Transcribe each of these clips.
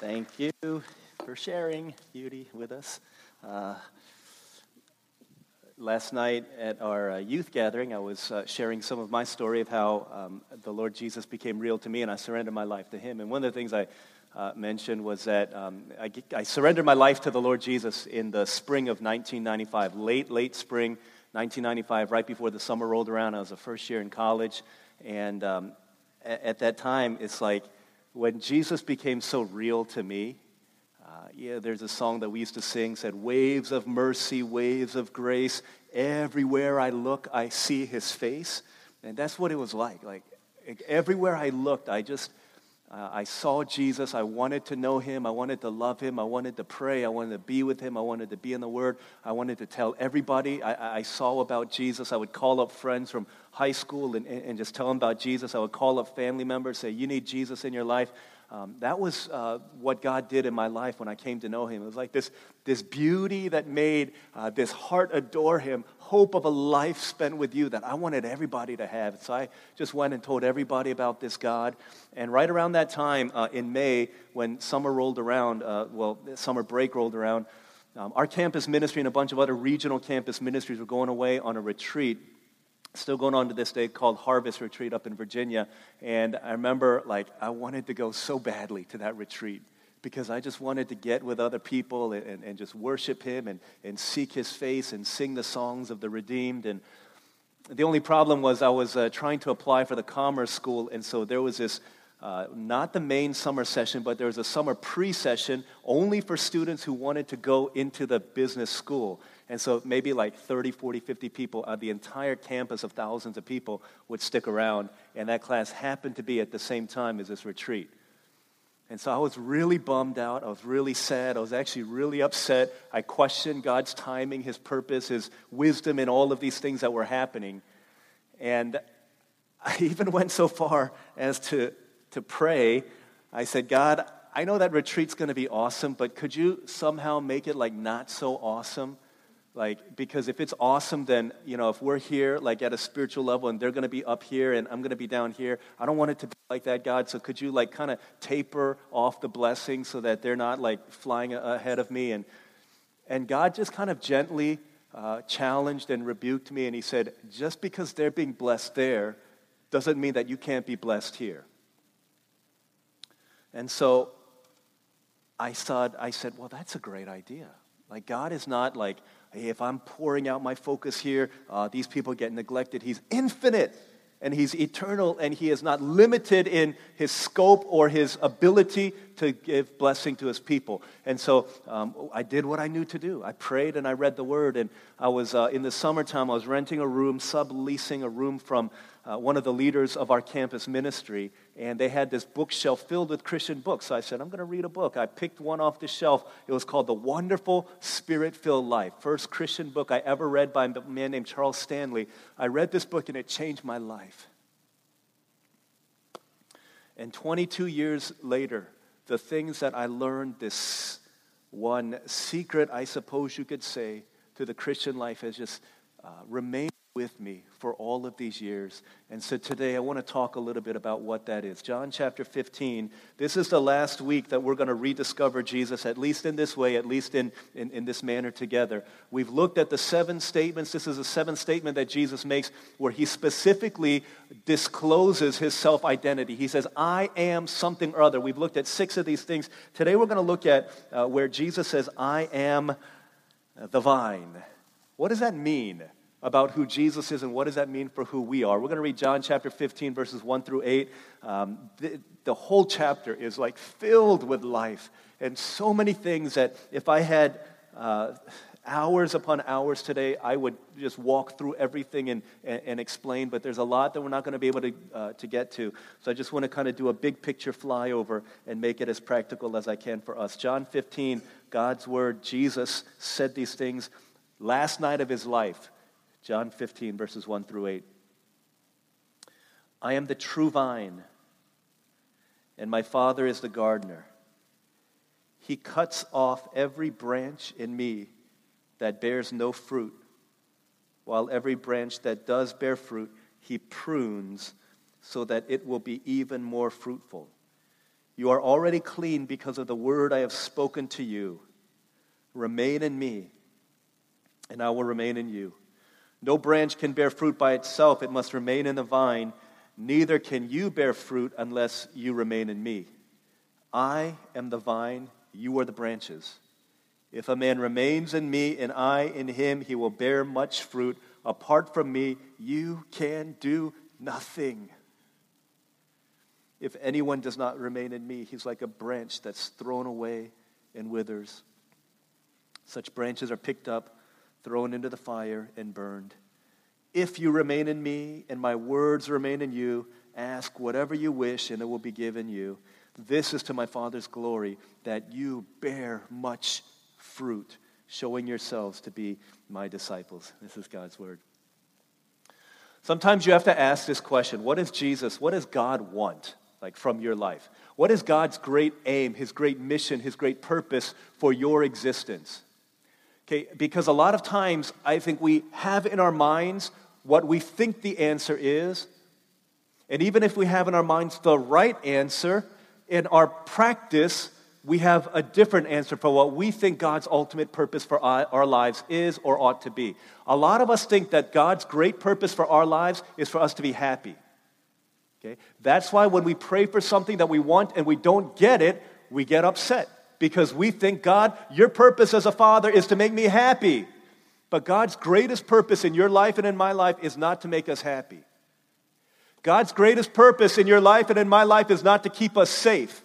Thank you for sharing beauty with us. Uh, last night at our uh, youth gathering, I was uh, sharing some of my story of how um, the Lord Jesus became real to me and I surrendered my life to Him. And one of the things I uh, mentioned was that um, I, I surrendered my life to the Lord Jesus in the spring of 1995, late, late spring 1995, right before the summer rolled around. I was a first year in college. And um, at, at that time, it's like, when Jesus became so real to me, uh, yeah, there's a song that we used to sing said, Waves of mercy, waves of grace. Everywhere I look, I see his face. And that's what it was like. Like, everywhere I looked, I just, uh, I saw Jesus. I wanted to know him. I wanted to love him. I wanted to pray. I wanted to be with him. I wanted to be in the Word. I wanted to tell everybody I, I saw about Jesus. I would call up friends from high school and, and just tell them about Jesus. I would call up family members, say, You need Jesus in your life. Um, that was uh, what God did in my life when I came to know Him. It was like this, this beauty that made uh, this heart adore Him, hope of a life spent with you that I wanted everybody to have. So I just went and told everybody about this God. And right around that time uh, in May, when summer rolled around, uh, well, summer break rolled around, um, our campus ministry and a bunch of other regional campus ministries were going away on a retreat still going on to this day called harvest retreat up in virginia. And i remember like i wanted to go so badly to that retreat because i just wanted to get with other people and, and, and just worship him and, and seek his face and sing the songs of the redeemed. And the only problem was i was uh, trying to apply for the commerce school. And so there was this uh, not the main summer session, but there was a summer pre session only for students who wanted to go into the business school. And so maybe like 30, 40, 50 people on the entire campus of thousands of people would stick around. And that class happened to be at the same time as this retreat. And so I was really bummed out. I was really sad. I was actually really upset. I questioned God's timing, His purpose, His wisdom in all of these things that were happening. And I even went so far as to, to pray. I said, God, I know that retreat's going to be awesome, but could you somehow make it like not so awesome? Like, because if it's awesome, then, you know, if we're here, like, at a spiritual level and they're going to be up here and I'm going to be down here, I don't want it to be like that, God. So could you, like, kind of taper off the blessing so that they're not, like, flying ahead of me? And, and God just kind of gently uh, challenged and rebuked me. And He said, just because they're being blessed there doesn't mean that you can't be blessed here. And so I, thought, I said, well, that's a great idea. Like, God is not like, if I'm pouring out my focus here, uh, these people get neglected. He's infinite and he's eternal and he is not limited in his scope or his ability to give blessing to his people and so um, i did what i knew to do i prayed and i read the word and i was uh, in the summertime i was renting a room subleasing a room from uh, one of the leaders of our campus ministry, and they had this bookshelf filled with Christian books. So I said, I'm going to read a book. I picked one off the shelf. It was called The Wonderful Spirit Filled Life, first Christian book I ever read by a man named Charles Stanley. I read this book, and it changed my life. And 22 years later, the things that I learned, this one secret, I suppose you could say, to the Christian life has just uh, remained with me for all of these years. And so today I want to talk a little bit about what that is. John chapter 15. This is the last week that we're going to rediscover Jesus, at least in this way, at least in, in, in this manner together. We've looked at the seven statements. This is a seventh statement that Jesus makes where he specifically discloses his self identity. He says, I am something or other. We've looked at six of these things. Today we're going to look at uh, where Jesus says, I am the vine. What does that mean? About who Jesus is and what does that mean for who we are. We're going to read John chapter 15, verses 1 through 8. Um, the, the whole chapter is like filled with life and so many things that if I had uh, hours upon hours today, I would just walk through everything and, and, and, explain, but there's a lot that we're not going to be able to, uh, to get to. So I just want to kind of do a big picture flyover and make it as practical as I can for us. John 15, God's word, Jesus said these things last night of his life. John 15, verses 1 through 8. I am the true vine, and my Father is the gardener. He cuts off every branch in me that bears no fruit, while every branch that does bear fruit, he prunes so that it will be even more fruitful. You are already clean because of the word I have spoken to you. Remain in me, and I will remain in you. No branch can bear fruit by itself, it must remain in the vine. Neither can you bear fruit unless you remain in me. I am the vine, you are the branches. If a man remains in me and I in him, he will bear much fruit. Apart from me, you can do nothing. If anyone does not remain in me, he's like a branch that's thrown away and withers. Such branches are picked up, thrown into the fire, and burned. If you remain in me and my words remain in you, ask whatever you wish and it will be given you. This is to my Father's glory that you bear much fruit, showing yourselves to be my disciples. This is God's word. Sometimes you have to ask this question What does Jesus, what does God want? Like from your life? What is God's great aim, his great mission, his great purpose for your existence? Okay, because a lot of times I think we have in our minds what we think the answer is. And even if we have in our minds the right answer, in our practice, we have a different answer for what we think God's ultimate purpose for our lives is or ought to be. A lot of us think that God's great purpose for our lives is for us to be happy. Okay? That's why when we pray for something that we want and we don't get it, we get upset because we think, God, your purpose as a father is to make me happy. But God's greatest purpose in your life and in my life is not to make us happy. God's greatest purpose in your life and in my life is not to keep us safe.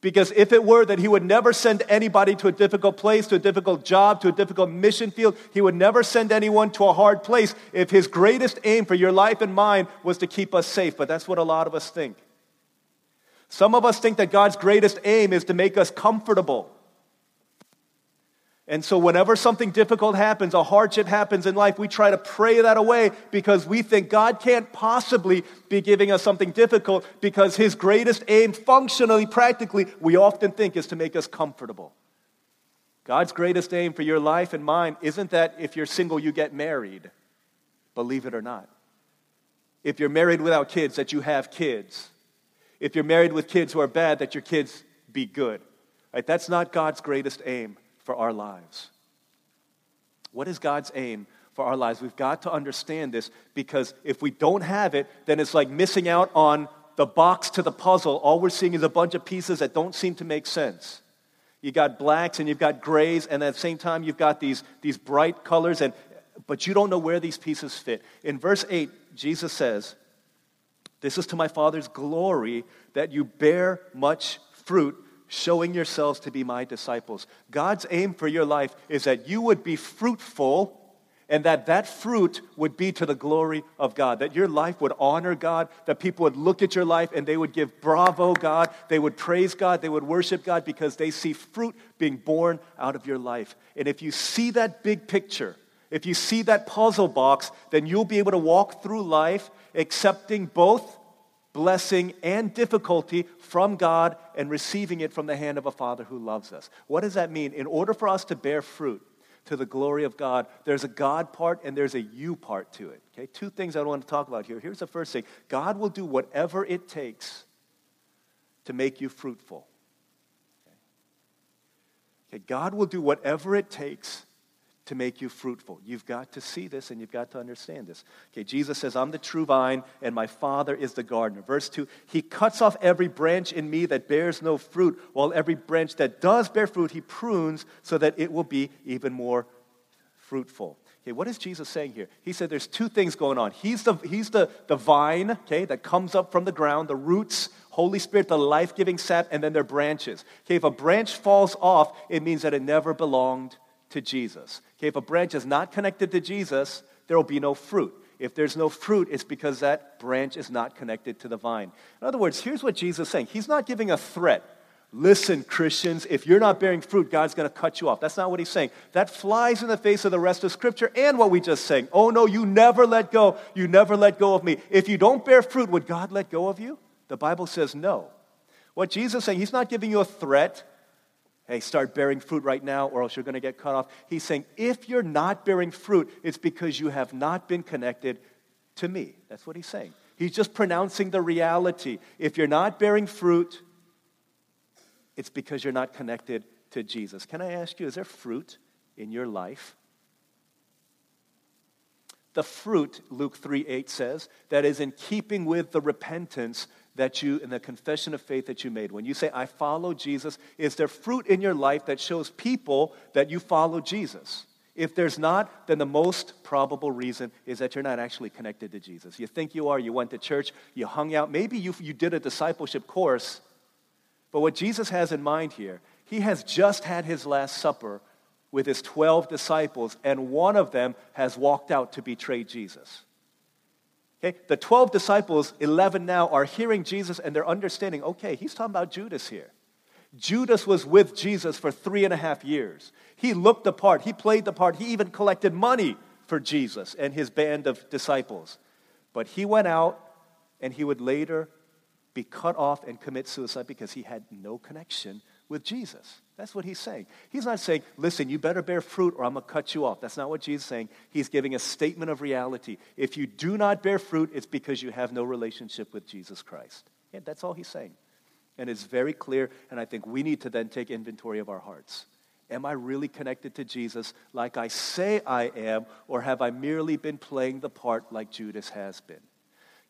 Because if it were that he would never send anybody to a difficult place, to a difficult job, to a difficult mission field, he would never send anyone to a hard place if his greatest aim for your life and mine was to keep us safe. But that's what a lot of us think. Some of us think that God's greatest aim is to make us comfortable. And so, whenever something difficult happens, a hardship happens in life, we try to pray that away because we think God can't possibly be giving us something difficult because His greatest aim, functionally, practically, we often think is to make us comfortable. God's greatest aim for your life and mine isn't that if you're single, you get married, believe it or not. If you're married without kids, that you have kids. If you're married with kids who are bad, that your kids be good. Right? That's not God's greatest aim for our lives. What is God's aim for our lives? We've got to understand this because if we don't have it, then it's like missing out on the box to the puzzle. All we're seeing is a bunch of pieces that don't seem to make sense. You got blacks and you've got grays, and at the same time, you've got these, these bright colors, and, but you don't know where these pieces fit. In verse 8, Jesus says, This is to my Father's glory that you bear much fruit showing yourselves to be my disciples. God's aim for your life is that you would be fruitful and that that fruit would be to the glory of God. That your life would honor God, that people would look at your life and they would give bravo God, they would praise God, they would worship God because they see fruit being born out of your life. And if you see that big picture, if you see that puzzle box, then you'll be able to walk through life accepting both blessing and difficulty from God and receiving it from the hand of a Father who loves us. What does that mean? In order for us to bear fruit to the glory of God, there's a God part and there's a you part to it. Okay, two things I want to talk about here. Here's the first thing God will do whatever it takes to make you fruitful. Okay, God will do whatever it takes to make you fruitful. You've got to see this and you've got to understand this. Okay, Jesus says, I'm the true vine and my Father is the gardener. Verse 2 He cuts off every branch in me that bears no fruit, while every branch that does bear fruit, He prunes so that it will be even more fruitful. Okay, what is Jesus saying here? He said there's two things going on. He's the, he's the, the vine, okay, that comes up from the ground, the roots, Holy Spirit, the life giving sap, and then their branches. Okay, if a branch falls off, it means that it never belonged to Jesus. Okay, if a branch is not connected to Jesus, there will be no fruit. If there's no fruit, it's because that branch is not connected to the vine. In other words, here's what Jesus is saying He's not giving a threat. Listen, Christians, if you're not bearing fruit, God's going to cut you off. That's not what he's saying. That flies in the face of the rest of Scripture and what we just sang. Oh, no, you never let go. You never let go of me. If you don't bear fruit, would God let go of you? The Bible says no. What Jesus is saying, he's not giving you a threat hey, start bearing fruit right now or else you're going to get cut off. He's saying, if you're not bearing fruit, it's because you have not been connected to me. That's what he's saying. He's just pronouncing the reality. If you're not bearing fruit, it's because you're not connected to Jesus. Can I ask you, is there fruit in your life? The fruit, Luke 3 8 says, that is in keeping with the repentance that you, in the confession of faith that you made. When you say, I follow Jesus, is there fruit in your life that shows people that you follow Jesus? If there's not, then the most probable reason is that you're not actually connected to Jesus. You think you are, you went to church, you hung out, maybe you, you did a discipleship course, but what Jesus has in mind here, he has just had his Last Supper with his 12 disciples, and one of them has walked out to betray Jesus. Okay, the 12 disciples, 11 now, are hearing Jesus and they're understanding okay, he's talking about Judas here. Judas was with Jesus for three and a half years. He looked the part, he played the part, he even collected money for Jesus and his band of disciples. But he went out and he would later be cut off and commit suicide because he had no connection with Jesus. That's what he's saying. He's not saying, listen, you better bear fruit or I'm going to cut you off. That's not what Jesus is saying. He's giving a statement of reality. If you do not bear fruit, it's because you have no relationship with Jesus Christ. Yeah, that's all he's saying. And it's very clear, and I think we need to then take inventory of our hearts. Am I really connected to Jesus like I say I am, or have I merely been playing the part like Judas has been?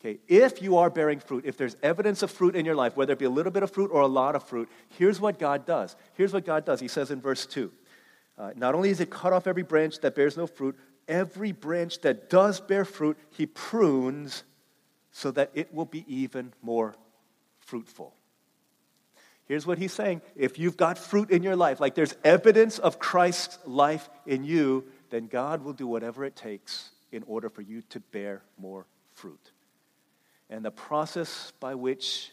Okay, if you are bearing fruit, if there's evidence of fruit in your life, whether it be a little bit of fruit or a lot of fruit, here's what God does. Here's what God does. He says in verse 2 uh, Not only is it cut off every branch that bears no fruit, every branch that does bear fruit, he prunes so that it will be even more fruitful. Here's what he's saying if you've got fruit in your life, like there's evidence of Christ's life in you, then God will do whatever it takes in order for you to bear more fruit. And the process by which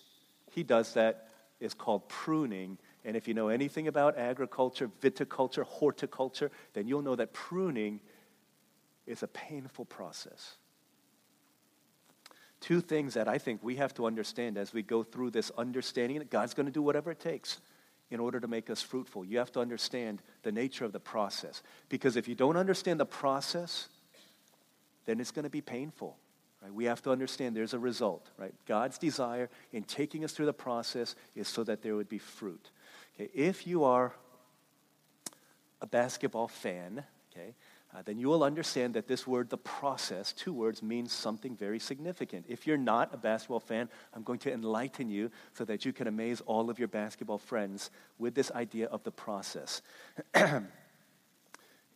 he does that is called pruning. And if you know anything about agriculture, viticulture, horticulture, then you'll know that pruning is a painful process two things that I think we have to understand as we go through this understanding that God's going to do whatever it takes in order to make us fruitful. You have to understand the nature of the process. Because if you don't understand the process, then it's going to be painful. Right? We have to understand there's a result. Right? God's desire in taking us through the process is so that there would be fruit. Okay? If you are a basketball fan, okay, uh, then you will understand that this word, the process, two words, means something very significant. If you're not a basketball fan, I'm going to enlighten you so that you can amaze all of your basketball friends with this idea of the process. In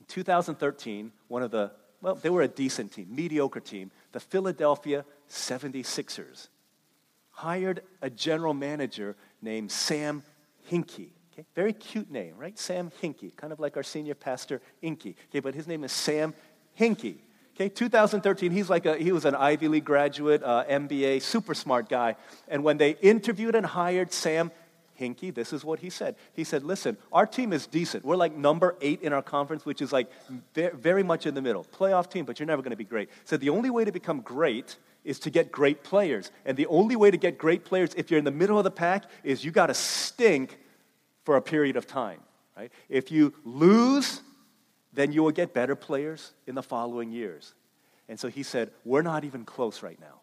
2013, one of the, well, they were a decent team, mediocre team, the Philadelphia 76ers hired a general manager named Sam Hinkie. Okay? Very cute name, right? Sam Hinkie, kind of like our senior pastor, Inky. Okay, but his name is Sam Hinkie. Okay, 2013, he's like a, he was an Ivy League graduate, uh, MBA, super smart guy. And when they interviewed and hired Sam Hinkie, this is what he said. He said, listen, our team is decent. We're like number eight in our conference, which is like very much in the middle. Playoff team, but you're never going to be great. So the only way to become great is to get great players. And the only way to get great players, if you're in the middle of the pack, is you got to stink for a period of time. Right? If you lose, then you will get better players in the following years. And so he said, We're not even close right now.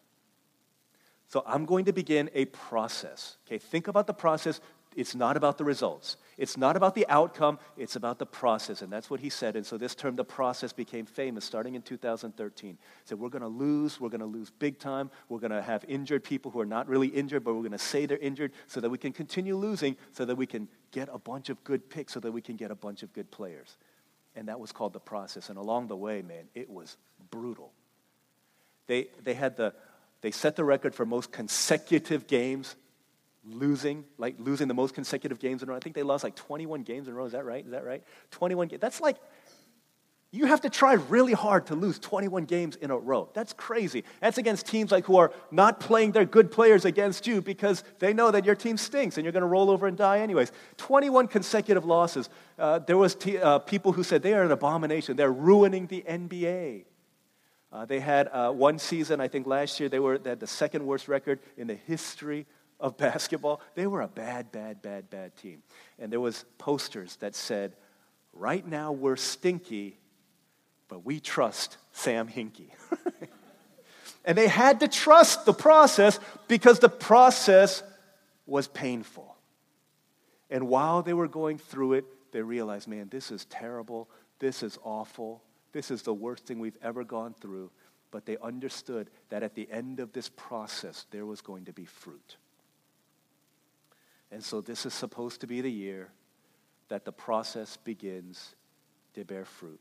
So I'm going to begin a process. Okay, think about the process. It's not about the results. It's not about the outcome. It's about the process. And that's what he said. And so this term, the process, became famous starting in 2013. He said, We're going to lose. We're going to lose big time. We're going to have injured people who are not really injured, but we're going to say they're injured so that we can continue losing, so that we can get a bunch of good picks, so that we can get a bunch of good players. And that was called the process. And along the way, man, it was brutal. They, they had the, they set the record for most consecutive games losing, like losing the most consecutive games in a row. I think they lost like 21 games in a row. Is that right? Is that right? 21 games. That's like, you have to try really hard to lose 21 games in a row. That's crazy. That's against teams like who are not playing their good players against you because they know that your team stinks and you're going to roll over and die anyways. 21 consecutive losses. Uh, there was t- uh, people who said they are an abomination. They're ruining the NBA. Uh, they had uh, one season, I think last year, they, were, they had the second worst record in the history of basketball. They were a bad, bad, bad, bad team. And there was posters that said, right now we're stinky, but we trust Sam Hinkie. And they had to trust the process because the process was painful. And while they were going through it, they realized, man, this is terrible. This is awful. This is the worst thing we've ever gone through. But they understood that at the end of this process, there was going to be fruit. And so this is supposed to be the year that the process begins to bear fruit.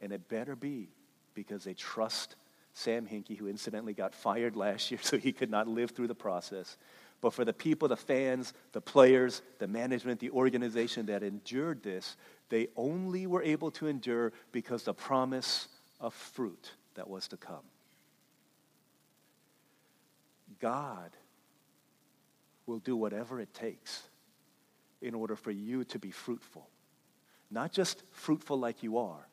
And it better be because they trust Sam Hinkie, who incidentally got fired last year so he could not live through the process. But for the people, the fans, the players, the management, the organization that endured this, they only were able to endure because the promise of fruit that was to come. God will do whatever it takes in order for you to be fruitful. Not just fruitful like you are,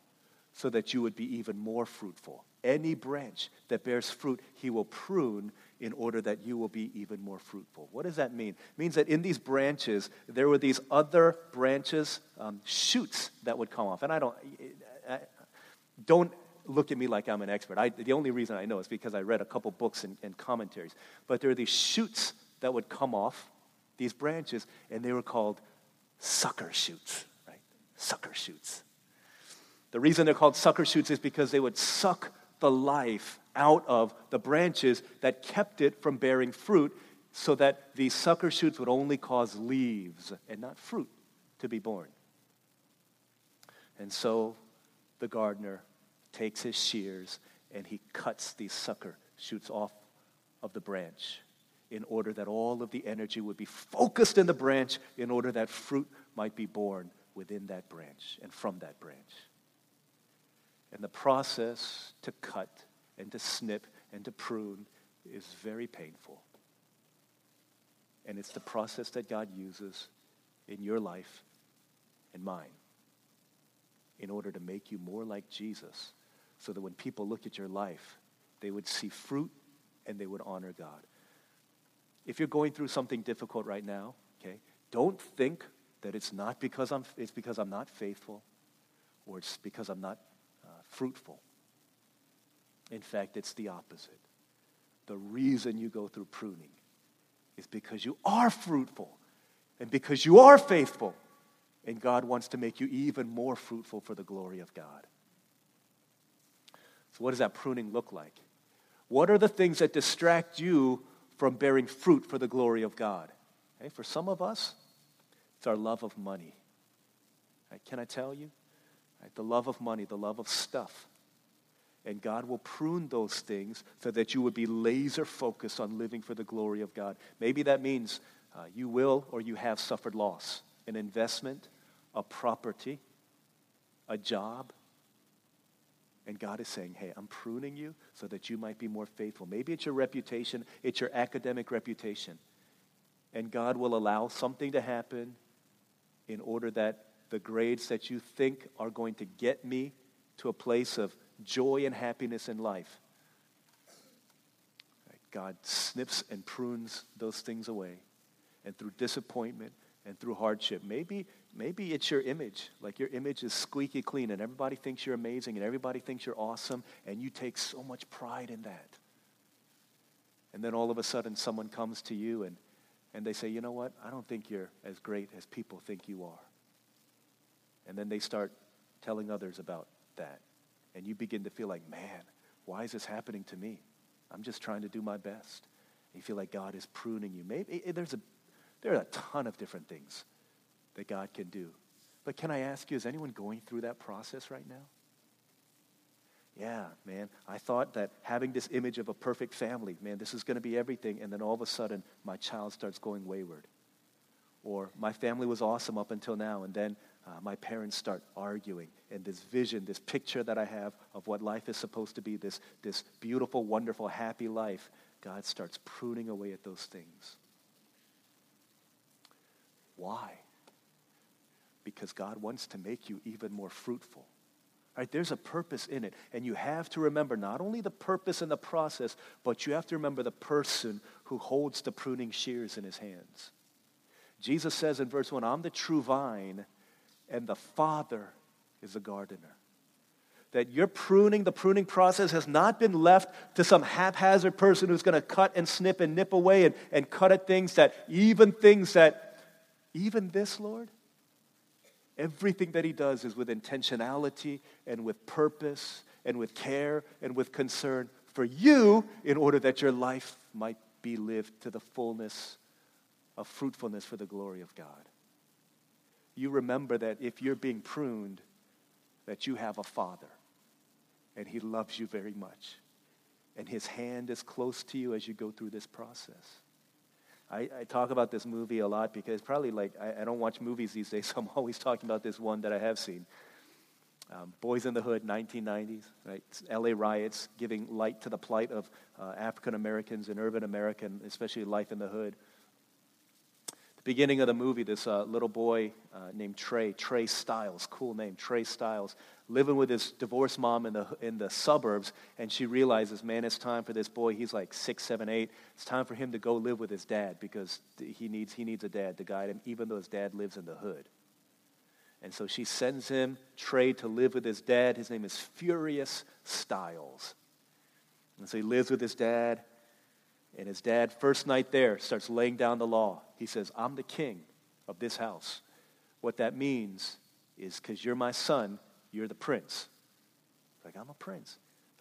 so that you would be even more fruitful. Any branch that bears fruit, he will prune in order that you will be even more fruitful. What does that mean? It means that in these branches, there were these other branches, um, shoots that would come off. And I don't, I, don't look at me like I'm an expert. I, the only reason I know is because I read a couple books and, and commentaries. But there are these shoots that would come off these branches, and they were called sucker shoots, right? Sucker shoots. The reason they're called sucker shoots is because they would suck the life out of the branches that kept it from bearing fruit, so that these sucker shoots would only cause leaves and not fruit to be born. And so the gardener takes his shears and he cuts these sucker shoots off of the branch in order that all of the energy would be focused in the branch in order that fruit might be born within that branch and from that branch. And the process to cut and to snip and to prune is very painful. And it's the process that God uses in your life and mine in order to make you more like Jesus so that when people look at your life, they would see fruit and they would honor God if you're going through something difficult right now, okay, don't think that it's not because I'm, it's because I'm not faithful or it's because I'm not uh, fruitful. In fact, it's the opposite. The reason you go through pruning is because you are fruitful and because you are faithful. And God wants to make you even more fruitful for the glory of God. So, what does that pruning look like? What are the things that distract you from bearing fruit for the glory of God. Okay? For some of us, it's our love of money. Right? Can I tell you? Right? The love of money, the love of stuff. And God will prune those things so that you would be laser focused on living for the glory of God. Maybe that means uh, you will or you have suffered loss an investment, a property, a job, and God is saying, hey, I'm pruning you so that you might be more faithful. Maybe it's your reputation, it's your academic reputation. And God will allow something to happen in order that the grades that you think are going to get me to a place of joy and happiness in life. God snips and prunes those things away. And through disappointment and through hardship, maybe Maybe it's your image. Like your image is squeaky clean and everybody thinks you're amazing and everybody thinks you're awesome and you take so much pride in that. And then all of a sudden someone comes to you and, and they say, you know what? I don't think you're as great as people think you are. And then they start telling others about that. And you begin to feel like, man, why is this happening to me? I'm just trying to do my best. You feel like God is pruning you. Maybe eh, there's a, there are a ton of different things that God can do. But can I ask you, is anyone going through that process right now? Yeah, man. I thought that having this image of a perfect family, man, this is going to be everything. And then all of a sudden, my child starts going wayward. Or my family was awesome up until now, and then uh, my parents start arguing. And this vision, this picture that I have of what life is supposed to be, this, this beautiful, wonderful, happy life, God starts pruning away at those things. Why? because God wants to make you even more fruitful. Right? There's a purpose in it. And you have to remember not only the purpose and the process, but you have to remember the person who holds the pruning shears in his hands. Jesus says in verse 1, I'm the true vine, and the Father is the gardener. that your pruning, the pruning process, has not been left to some haphazard person who's going to cut and snip and nip away and, and cut at things that, even things that, even this, Lord, everything that He does is with intentionality and with purpose and with care and with concern for you in order that your life might be lived to the fullness of fruitfulness for the glory of God. You remember that if you're being pruned, that you have a father and he loves you very much. And his hand is close to you as you go through this process. I, I talk about this movie a lot because probably like I, I, don't watch movies these days, so I'm always talking about this one that I have seen. Um, Boyz n the Hood, 1990s, right? LA riots, giving light to the plight of uh, African Americans in urban America, especially life in the hood beginning of the movie, this uh, little boy uh, named Tre, Tre Styles, cool name, Tre Styles, living with his divorced mom in the, in the suburbs, and she realizes, man, it's time for this boy. He's like six, seven, eight. It's time for him to go live with his dad because he needs, he needs a dad to guide him, even though his dad lives in the hood. And so she sends him, Tre, to live with his dad. His name is Furious Styles. And so he lives with his dad. And his dad, first night there, starts laying down the law. He says, I'm the king of this house. What that means is because you're my son, you're the prince. Like, I'm a prince.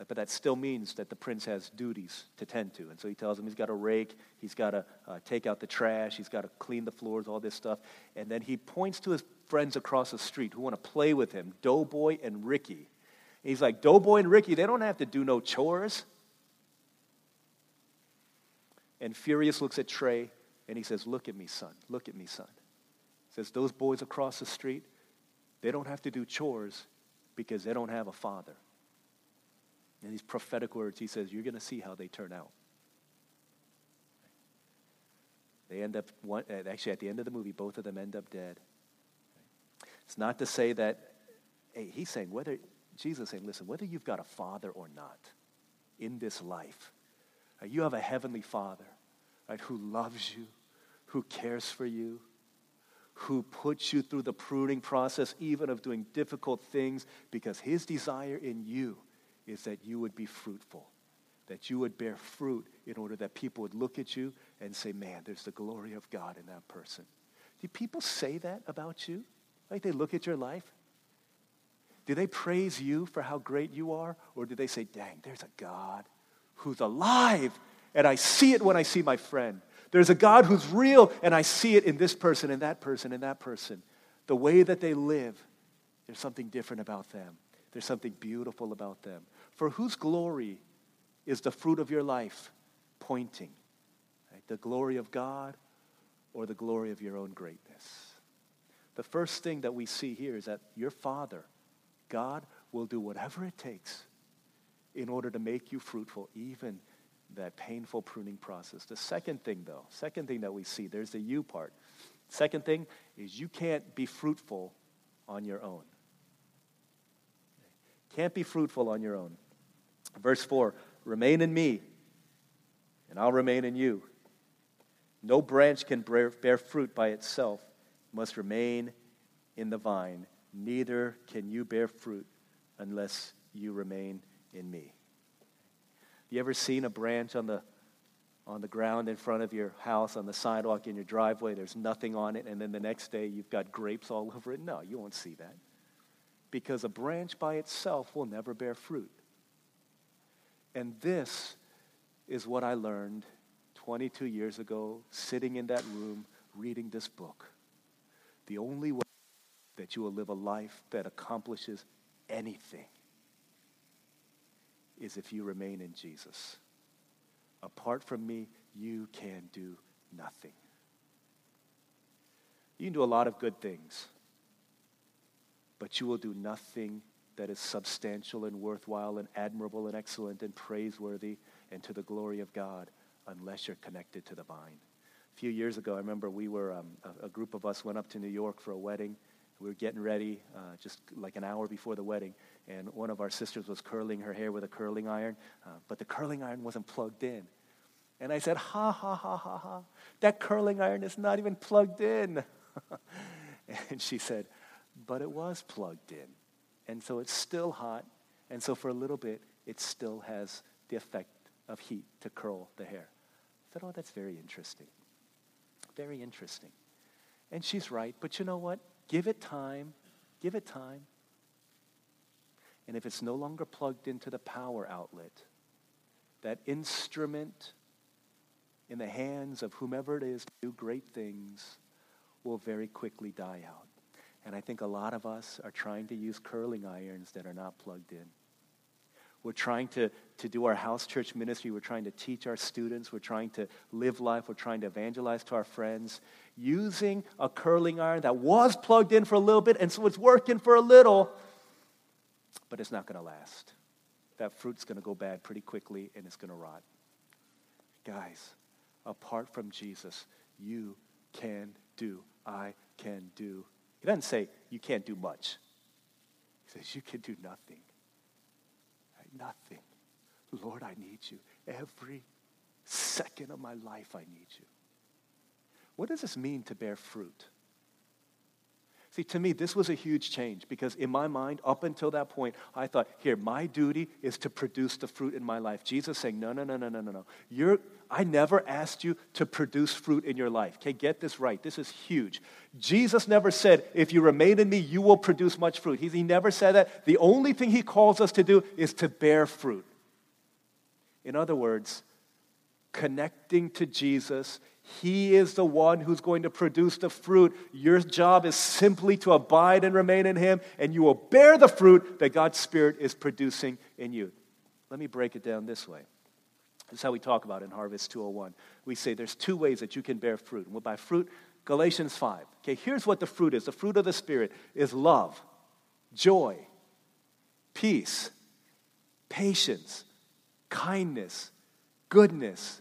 But that still means that the prince has duties to tend to. And so he tells him he's got to rake, he's got to uh, take out the trash, he's got to clean the floors, all this stuff. And then he points to his friends across the street who want to play with him, Doughboy and Ricky. And he's like, Doughboy and Ricky, they don't have to do no chores. And Furious looks at Tre and he says, Look at me, son. Look at me, son. He says, Those boys across the street, they don't have to do chores because they don't have a father. And these prophetic words, he says, You're going to see how they turn out. They end up, one, uh, actually, at the end of the movie, both of them end up dead. It's not to say that, hey, he's saying, whether, Jesus saying, listen, whether you've got a father or not in this life, you have a heavenly Father, right, who loves you, who cares for you, who puts you through the pruning process, even of doing difficult things, because his desire in you is that you would be fruitful, that you would bear fruit in order that people would look at you and say, man, there's the glory of God in that person. Do people say that about you? Like they look at your life? Do they praise you for how great you are? Or do they say, dang, there's a God who's alive, and I see it when I see my friend. There's a God who's real, and I see it in this person, and that person, and that person. The way that they live, there's something different about them. There's something beautiful about them. For whose glory is the fruit of your life pointing? Right? The glory of God or the glory of your own greatness? The first thing that we see here is that your Father, God, will do whatever it takes in order to make you fruitful, even that painful pruning process. The second thing, though, second thing that we see, there's the you part. Second thing is you can't be fruitful on your own. Can't be fruitful on your own. Verse 4 Remain in me, and I'll remain in you. No branch can bear fruit by itself, it must remain in the vine. Neither can you bear fruit unless you remain in me. You ever seen a branch on the on the ground in front of your house, on the sidewalk in your driveway, there's nothing on it, and then the next day you've got grapes all over it? No, you won't see that. Because a branch by itself will never bear fruit. And this is what I learned 22 years ago, sitting in that room, reading this book. The only way that you will live a life that accomplishes anything is if you remain in Jesus. Apart from me, you can do nothing. You can do a lot of good things, but you will do nothing that is substantial and worthwhile and admirable and excellent and praiseworthy and to the glory of God unless you're connected to the vine. A few years ago, I remember we were, um, a, a, group of us went up to New York for a wedding. We were getting ready uh, just like an hour before the wedding and one of our sisters was curling her hair with a curling iron, uh, but the curling iron wasn't plugged in. And I said, ha, ha, ha, ha, ha, that curling iron is not even plugged in. and she said, but it was plugged in. And so it's still hot, And so for a little bit, it still has the effect of heat to curl the hair. I said, Oh, that's very interesting. Very interesting. And she's right, but you know what? Give it time. Give it time. And if it's no longer plugged into the power outlet, that instrument in the hands of whomever it is to do great things will very quickly die out. And I think a lot of us are trying to use curling irons that are not plugged in. We're trying to, to do our house church ministry. We're trying to teach our students. We're trying to live life. We're trying to evangelize to our friends using a curling iron that was plugged in for a little bit, and so it's working for a little, but it's not going to last. That fruit's going to go bad pretty quickly and it's going to rot. Guys, apart from Jesus, you can do, I can do. He doesn't say you can't do much. He says you can do nothing. Nothing. Lord, I need you. Every second of my life, I need you. What does this mean to bear fruit? See, to me, this was a huge change because in my mind, up until that point, I thought, here, my duty is to produce the fruit in my life. Jesus saying, no, no, no, no, no, no, no. I never asked you to produce fruit in your life. Okay, get this right. This is huge. Jesus never said, if you remain in me, you will produce much fruit. He, he never said that. The only thing he calls us to do is to bear fruit. In other words, connecting to Jesus he is the one who's going to produce the fruit. Your job is simply to abide and remain in Him, and you will bear the fruit that God's Spirit is producing in you. Let me break it down this way. This is how we talk about it in Harvest 201. We say there's two ways that you can bear fruit. And what by fruit, Galatians 5. Okay, here's what the fruit is the fruit of the Spirit is love, joy, peace, patience, kindness, goodness,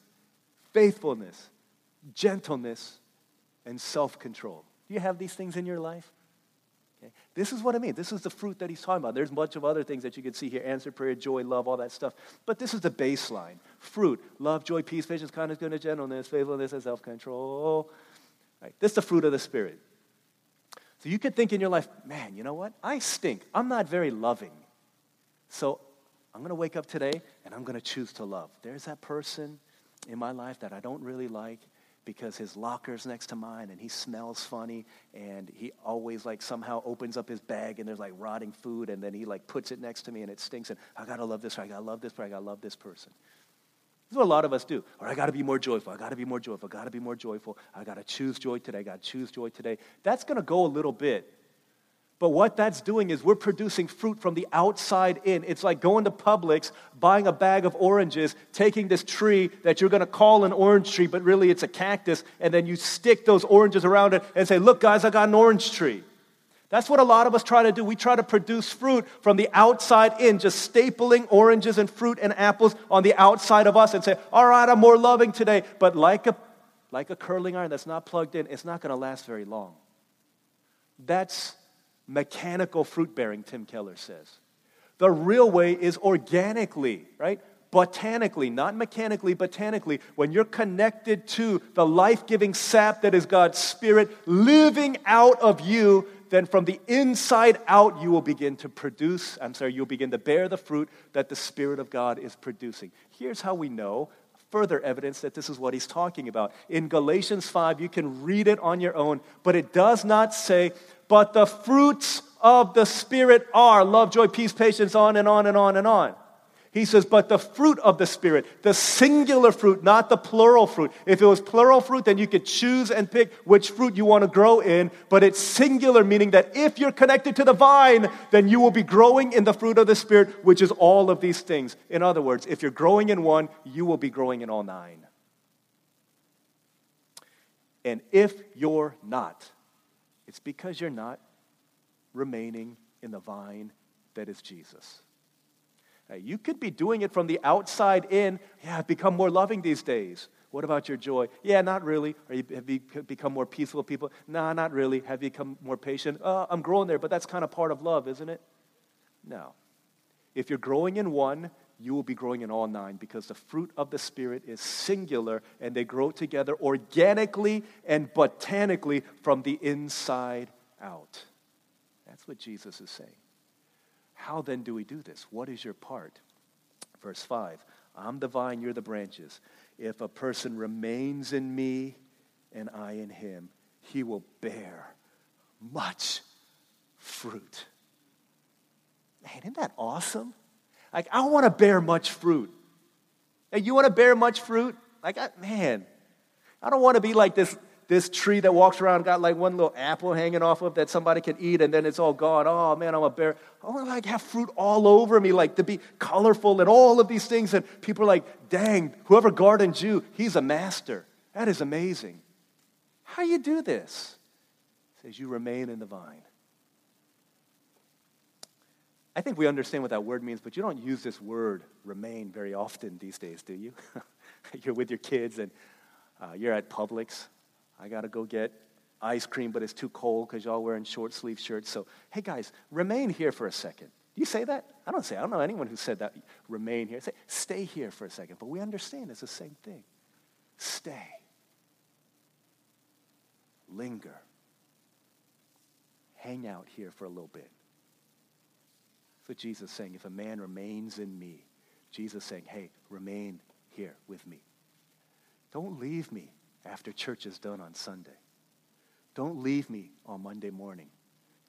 faithfulness gentleness, and self control. Do you have these things in your life? Okay. This is what I mean. This is the fruit that he's talking about. There's a bunch of other things that you can see here answer prayer, joy, love, all that stuff. But this is the baseline fruit love, joy, peace, patience, kindness, goodness, gentleness, faithfulness, and self control. Right. This is the fruit of the Spirit. So you could think in your life, man, you know what? I stink. I'm not very loving. So I'm going to wake up today and I'm going to choose to love. There's that person in my life that I don't really like because his locker's next to mine and he smells funny and he always like somehow opens up his bag and there's like rotting food and then he like puts it next to me and it stinks and I gotta love this, or I gotta love this, or I gotta love this person. This is what a lot of us do. Or I gotta be more joyful, I gotta be more joyful, I gotta be more joyful, I gotta choose joy today, I gotta choose joy today. That's gonna go a little bit but what that's doing is we're producing fruit from the outside in. It's like going to Publix, buying a bag of oranges, taking this tree that you're going to call an orange tree, but really it's a cactus, and then you stick those oranges around it and say, Look, guys, I got an orange tree. That's what a lot of us try to do. We try to produce fruit from the outside in, just stapling oranges and fruit and apples on the outside of us and say, All right, I'm more loving today. But like a, like a curling iron that's not plugged in, it's not going to last very long. That's mechanical fruit bearing, Tim Keller says. The real way is organically, right? Botanically, not mechanically, botanically. When you're connected to the life giving sap that is God's Spirit living out of you, then from the inside out, you will begin to produce, I'm sorry, you'll begin to bear the fruit that the Spirit of God is producing. Here's how we know further evidence that this is what he's talking about. In Galatians 5, you can read it on your own, but it does not say but the fruits of the Spirit are love, joy, peace, patience, on and on and on and on. He says, but the fruit of the Spirit, the singular fruit, not the plural fruit. If it was plural fruit, then you could choose and pick which fruit you want to grow in. But it's singular, meaning that if you're connected to the vine, then you will be growing in the fruit of the Spirit, which is all of these things. In other words, if you're growing in one, you will be growing in all nine. And if you're not, it's because you're not remaining in the vine that is Jesus. Now, you could be doing it from the outside in. Yeah, I've become more loving these days. What about your joy? Yeah, not really. You, have you become more peaceful people? Nah, not really. Have you become more patient? Uh, I'm growing there, but that's kind of part of love, isn't it? No. If you're growing in one, you will be growing in all nine because the fruit of the Spirit is singular and they grow together organically and botanically from the inside out. That's what Jesus is saying. How then do we do this? What is your part? Verse 5 I'm the vine, you're the branches. If a person remains in me and I in him, he will bear much fruit. Man, isn't that awesome? Like, I want to bear much fruit. Hey, you want to bear much fruit? Like, I, man, I don't want to be like this, this tree that walks around, got like one little apple hanging off of that somebody can eat, and then it's all gone. Oh man, I'm a bear. I want to like have fruit all over me, like to be colorful and all of these things. And people are like, dang, whoever gardened you, he's a master. That is amazing. How you do this? It says you remain in the vine. I think we understand what that word means, but you don't use this word remain very often these days, do you? you're with your kids and uh, you're at Publix. I got to go get ice cream, but it's too cold because y'all wearing short sleeve shirts. So, hey guys, remain here for a second. Do you say that? I don't say. I don't know anyone who said that. Remain here. Say, stay here for a second. But we understand it's the same thing. Stay. Linger. Hang out here for a little bit. What Jesus saying. If a man remains in me, Jesus saying, hey, remain here with me. Don't leave me after church is done on Sunday. Don't leave me on Monday morning.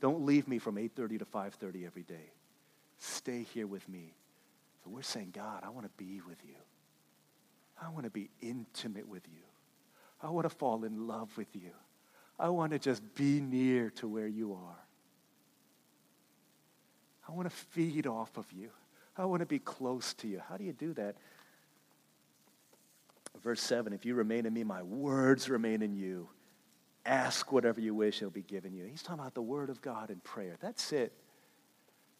Don't leave me from 8:30 to 5:30 every day. Stay here with me. So we're saying, God, I want to be with you. I want to be intimate with you. I want to fall in love with you. I want to just be near to where you are. I want to feed off of you. I want to be close to you. How do you do that? Verse 7 If you remain in me, my words remain in you. Ask whatever you wish, it'll be given you. He's talking about the word of God and prayer. That's it.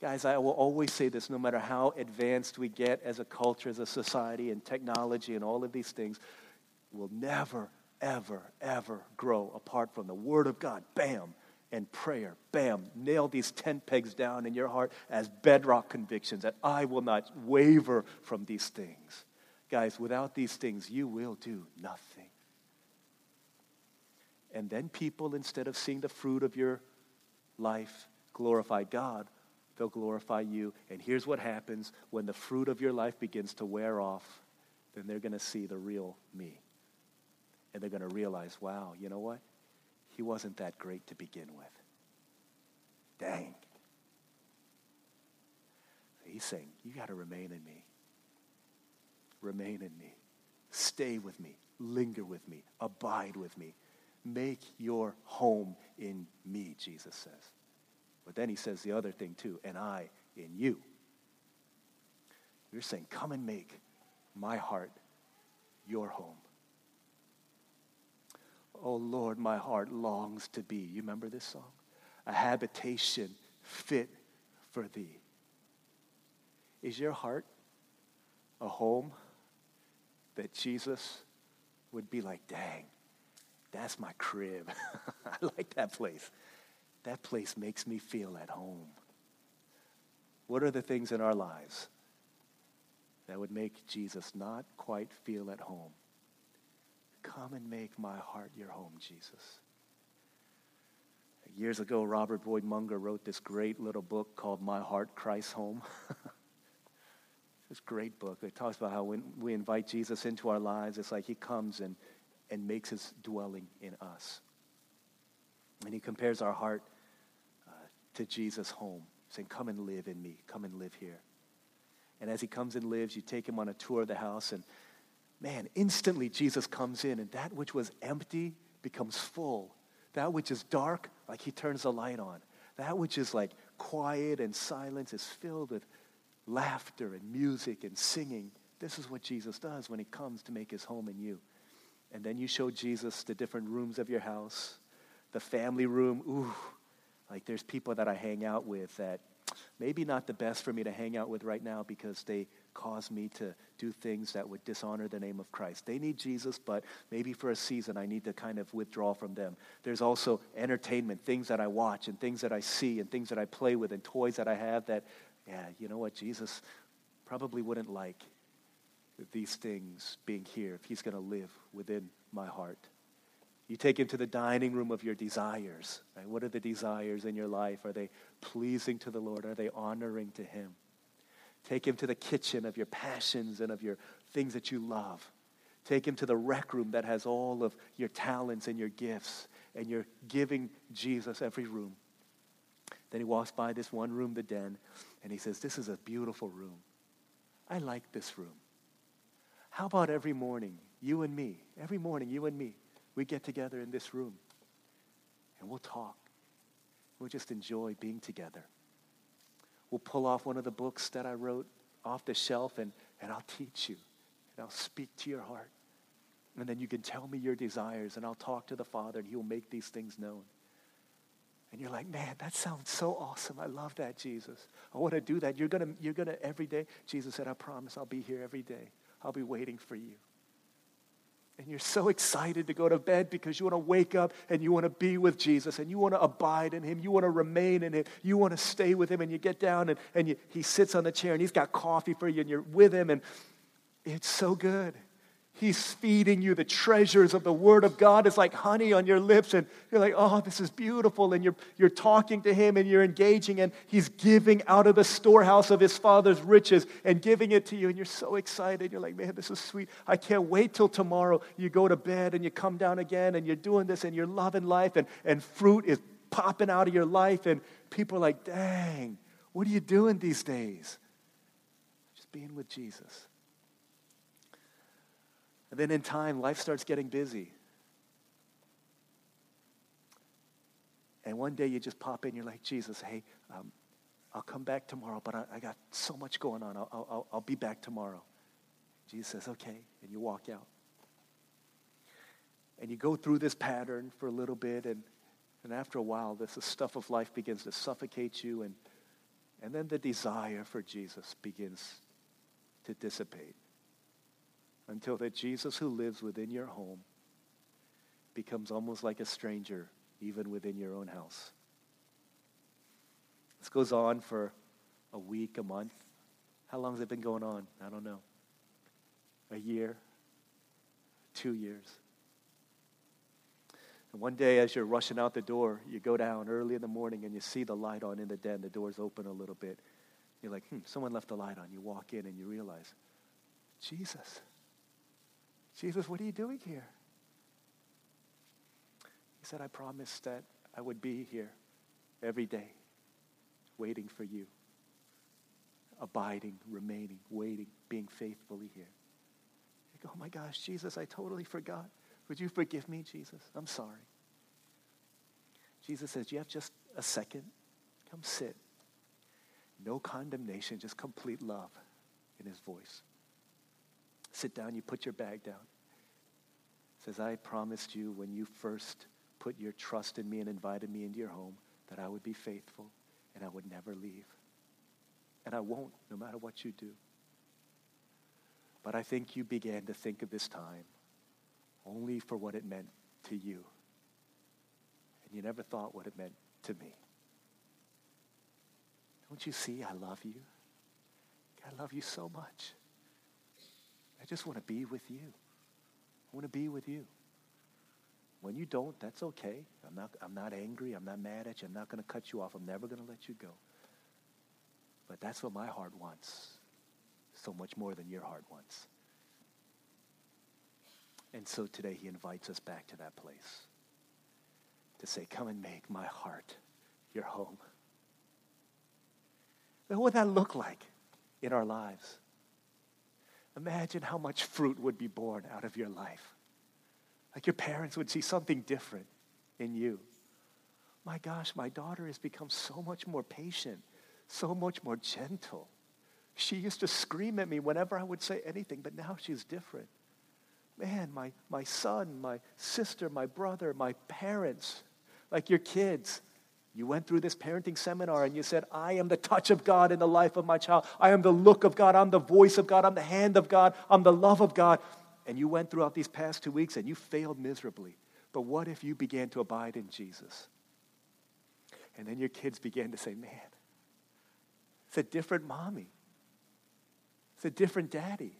Guys, I will always say this no matter how advanced we get as a culture, as a society, and technology, and all of these things, we'll never, ever, ever grow apart from the Word of God. Bam and prayer. Bam. Nail these 10 pegs down in your heart as bedrock convictions that I will not waver from these things. Guys, without these things, you will do nothing. And then people, instead of seeing the fruit of your life glorify God, they'll glorify you. And here's what happens when the fruit of your life begins to wear off, then they're going to see the real me. And they're going to realize, wow, you know what? He wasn't that great to begin with. Dang. He's saying, You got to remain in me. Remain in me. Stay with me. Linger with me. Abide with me. Make your home in me, Jesus says. But then he says the other thing too, and I in you. You're saying, Come and make my heart your home. Oh Lord, my heart longs to be. You remember this song? A habitation fit for thee. Is your heart a home that Jesus would be like, dang, that's my crib. I like that place. That place makes me feel at home. What are the things in our lives that would make Jesus not quite feel at home? Come and make my heart your home, Jesus. Years ago, Robert Boyd Munger wrote this great little book called My Heart Christ's Home. this great book. It talks about how when we invite Jesus into our lives, it's like he comes and, and makes his dwelling in us. And he compares our heart uh, to Jesus' home, saying, Come and live in me. Come and live here. And as he comes and lives, you take him on a tour of the house, and man, instantly Jesus comes in, and that which was empty becomes full. That which is dark, like he turns the light on. That which is like quiet and silence is filled with laughter and music and singing. This is what Jesus does when he comes to make his home in you. And then you show Jesus the different rooms of your house, the family room. Ooh, like there's people that I hang out with that maybe not the best for me to hang out with right now because they cause me to do things that would dishonor the name of Christ. They need Jesus, but maybe for a season I need to kind of withdraw from them. There's also entertainment, things that I watch and things that I see and things that I play with and toys that I have that, yeah, you know what, Jesus probably wouldn't like these things being here if he's going to live within my heart. You take him to the dining room of your desires. Right? What are the desires in your life? Are they pleasing to the Lord? Are they honoring to him? Take him to the kitchen of your passions and of your things that you love. Take him to the rec room that has all of your talents and your gifts, and you're giving Jesus every room. Then he walks by this one room, the den, and he says, This is a beautiful room. I like this room. How about every morning, you and me, every morning, you and me, we get together in this room and we'll talk. We'll just enjoy being together. We'll pull off one of the books that I wrote off the shelf and, and I'll teach you and I'll speak to your heart. And then you can tell me your desires and I'll talk to the Father and He will make these things known. And you're like, man, that sounds so awesome. I love that, Jesus. I want to do that. You're going to, you're going to every day. Jesus said, I promise I'll be here every day. I'll be waiting for you. And you're so excited to go to bed because you want to wake up and you want to be with Jesus and you want to abide in Him. You want to remain in Him. You want to stay with Him. And you get down and, and you, He sits on the chair and He's got coffee for you and you're with Him. And it's so good. He's feeding you the treasures of the Word of God. It's like honey on your lips, and you're like, oh, this is beautiful. And you're, you're talking to Him and you're engaging, and He's giving out of the storehouse of His Father's riches and giving it to you. And you're so excited. You're like, man, this is sweet. I can't wait till tomorrow. You go to bed and you come down again, and you're doing this, and you're loving life, and, and fruit is popping out of your life. And people are like, dang, what are you doing these days? Just being with Jesus. And then in time, life starts getting busy. And one day you just pop in, you're like, Jesus, hey, um, I'll come back tomorrow, but I, I, got so much going on. I'll, I'll, I'll be back tomorrow. Jesus says, okay. And you walk out. And you go through this pattern for a little bit, and, and after a while, this the stuff of life begins to suffocate you, and, and then the desire for Jesus begins to dissipate until that Jesus who lives within your home becomes almost like a stranger even within your own house. This goes on for a week, a month. How long has it been going on? I don't know. A year? Two years? And one day, as you're rushing out the door, you go down early in the morning and you see the light on in the den. The door's open a little bit. You're like, hmm, someone left the light on. You walk in and you realize, Jesus. Jesus, what are you doing here? He said, I promised that I would be here every day, waiting for you, abiding, remaining, waiting, being faithfully here. You go, oh my gosh, Jesus, I totally forgot. Would you forgive me, Jesus? I'm sorry. Jesus says, Do you have just a second? Come sit. No condemnation, just complete love in his voice. Sit down, you put your bag down. says, I promised you when you first put your trust in me and invited me into your home that I would be faithful and I would never leave. And I won't, no matter what you do. But I think you began to think of this time only for what it meant to you. And you never thought what it meant to me. Don't you see I love you? I love you so much. I just want to be with you. I want to be with you. When you don't, that's okay. I'm not, I'm not angry. I'm not mad at you. I'm not going to cut you off. I'm never going to let you go. But that's what my heart wants so much more than your heart wants. And so today he invites us back to that place to say, Come and make my heart your home. what would that look like in our lives? Imagine how much fruit would be born out of your life. Like your parents would see something different in you. My gosh, my daughter has become so much more patient, so much more gentle. She used to scream at me whenever I would say anything, but now she's different. Man, my, my son, my sister, my brother, my parents, like your kids, you went through this parenting seminar and you said, I am the touch of God in the life of my child. I am the look of God. I'm the voice of God. I'm the hand of God. I'm the love of God. And you went throughout these past two weeks and you failed miserably. But what if you began to abide in Jesus? And then your kids began to say, man, it's a different mommy. It's a different daddy.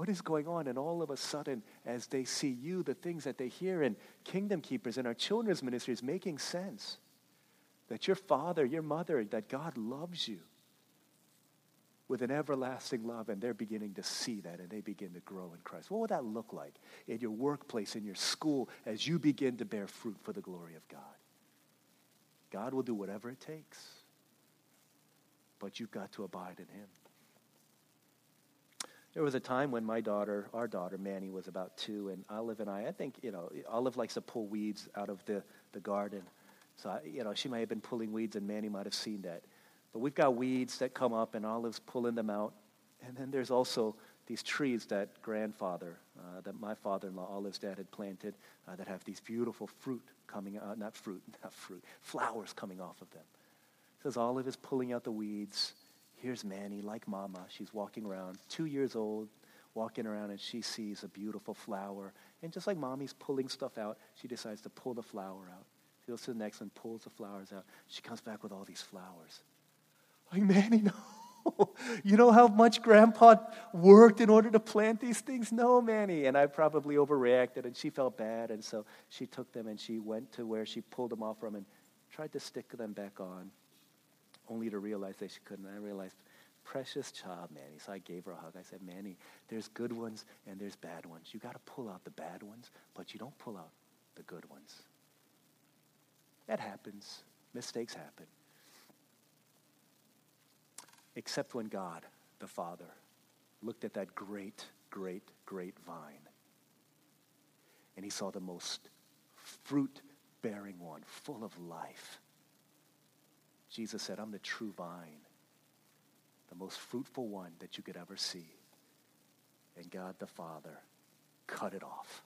What is going on? And all of a sudden, as they see you, the things that they hear in Kingdom Keepers and our children's ministry is making sense. That your father, your mother, that God loves you with an everlasting love, and they're beginning to see that and they begin to grow in Christ. What would that look like in your workplace, in your school, as you begin to bear fruit for the glory of God? God will do whatever it takes, but you've got to abide in Him. There was a time when my daughter, our daughter, Manny, was about two, and Olive and I, I think, you know, Olive likes to pull weeds out of the, the garden. So, I, you know, she might have been pulling weeds, and Manny might have seen that. But we've got weeds that come up, and Olive's pulling them out. And then there's also these trees that grandfather, uh, that my father-in-law, Olive's dad, had planted uh, that have these beautiful fruit coming out, not fruit, not fruit, flowers coming off of them. Says Olive is pulling out the weeds. Here's Manny, like Mama. She's walking around, two years old, walking around, and she sees a beautiful flower. And just like Mommy's pulling stuff out, she decides to pull the flower out. She goes to the next one, pulls the flowers out. She comes back with all these flowers. Like, Manny, no. you know how much grandpa worked in order to plant these things? No, Manny. And I probably overreacted and she felt bad. And so she took them and she went to where she pulled them off from and tried to stick them back on, only to realize that she couldn't. And I realized, precious child, Manny. So I gave her a hug. I said, Manny, there's good ones and there's bad ones. You got to pull out the bad ones, but you don't pull out the good ones. That happens. Mistakes happen except when God, the Father, looked at that great, great, great vine and he saw the most fruit bearing one, full of life. Jesus said, I'm the true vine, the most fruitful one that you could ever see. And God the Father cut it off.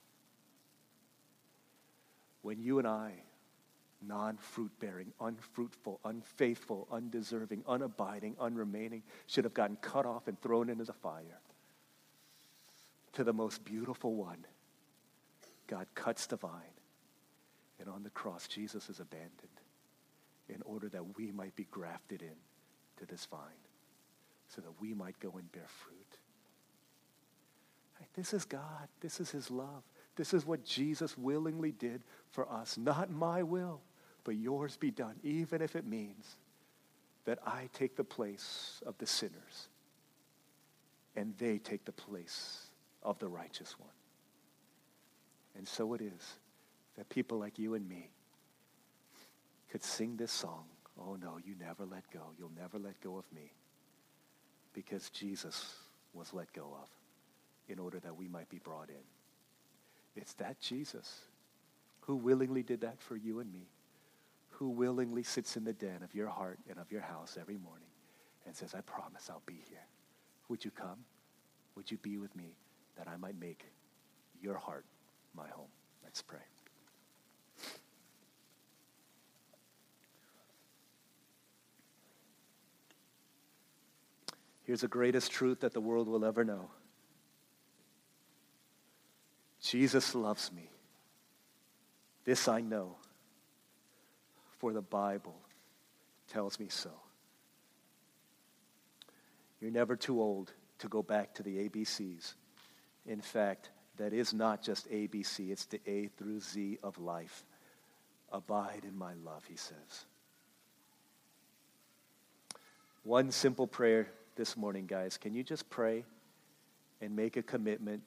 When you and I non fruit bearing, unfruitful, unfaithful, undeserving, unabiding, unremaining, should have gotten cut off and thrown into the fire. To the most beautiful one, God cuts the vine. And on the cross, Jesus is abandoned in order that we might be grafted in to this vine so that we might go and bear fruit. This is God. This is his love. This is what Jesus willingly did for us. Not my will, but yours be done, even if it means that I take the place of the sinners and they take the place of the righteous one. And so it is that people like you and me could sing this song, Oh no, you never let go. You'll never let go of me. Because Jesus was let go of in order that we might be brought in. It's that Jesus who willingly did that for you and me who willingly sits in the den of your heart and of your house every morning and says, I promise I'll be here. Would you come? Would you be with me that I might make your heart my home? Let's pray. Here's the greatest truth that the world will ever know Jesus loves me. This I know for the Bible tells me so. You're never too old to go back to the ABCs. In fact, that is not just ABC, it's the A through Z of life. Abide in my love, he says. One simple prayer this morning, guys. Can you just pray and make a commitment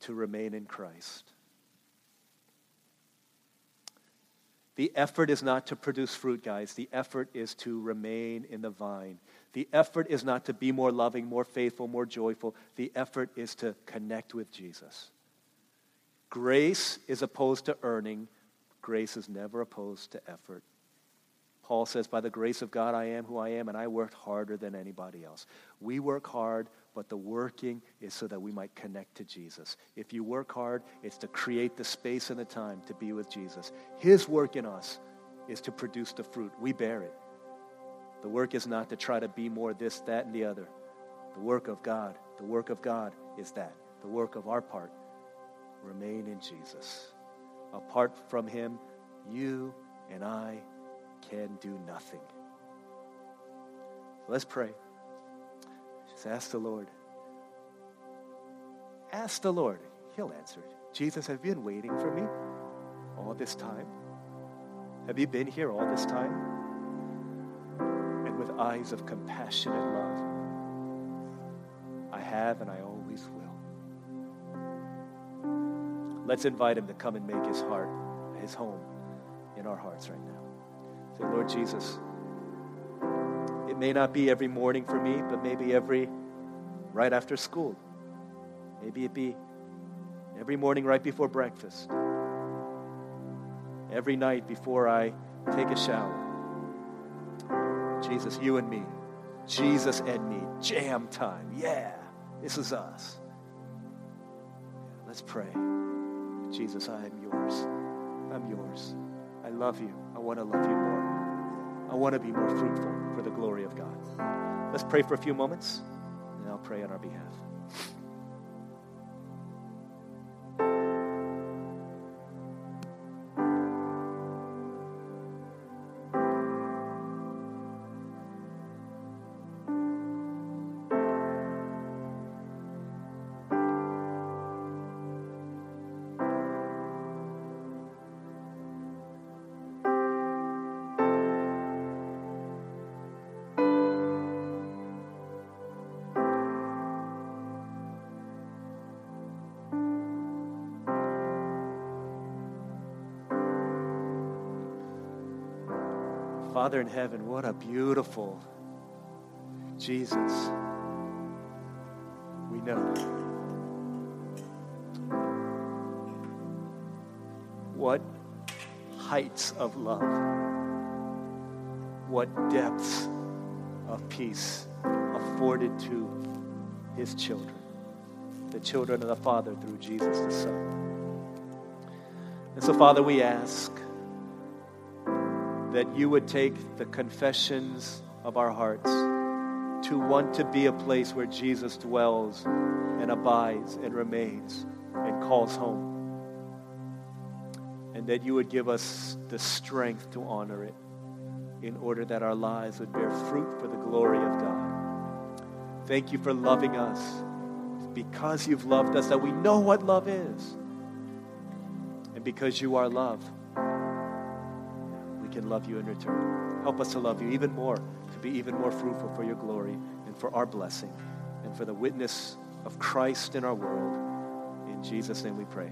to remain in Christ? The effort is not to produce fruit, guys. The effort is to remain in the vine. The effort is not to be more loving, more faithful, more joyful. The effort is to connect with Jesus. Grace is opposed to earning, grace is never opposed to effort. Paul says, By the grace of God, I am who I am, and I worked harder than anybody else. We work hard, but the working is so that we might connect to Jesus. If you work hard, it's to create the space and the time to be with Jesus. His work in us is to produce the fruit. We bear it. The work is not to try to be more this, that, and the other. The work of God, the work of God is that. The work of our part, remain in Jesus. Apart from Him, you and I can do nothing. Let's pray. Just ask the Lord, Ask the Lord. He'll answer. Jesus, have you been waiting for me all this time? Have you been here all this time? And with eyes of compassion and love, I have and I always will. Let's invite him to come and make his heart, his home in our hearts right now. Say, Lord Jesus, it may not be every morning for me, but maybe every right after school. Maybe it be every morning right before breakfast. Every night before I take a shower. Jesus, you and me. Jesus and me. Jam time. Yeah, this is us. Let's pray. Jesus, I am yours. I'm yours. I love you. I want to love you more. I want to be more fruitful for the glory of God. Let's pray for a few moments, and I'll pray on our behalf. Father in heaven, what a beautiful Jesus we know. What heights of love, what depths of peace afforded to his children, the children of the Father through Jesus the Son. And so, Father, we ask that you would take the confessions of our hearts to want to be a place where Jesus dwells and abides and remains and calls home. And that you would give us the strength to honor it in order that our lives would bear fruit for the glory of God. Thank you for loving us. Because you've loved us, that we know what love is. And because you are love, can love you in return. Help us to love you even more, to be even more fruitful for your glory and for our blessing and for the witness of Christ in our world. In Jesus' name we pray.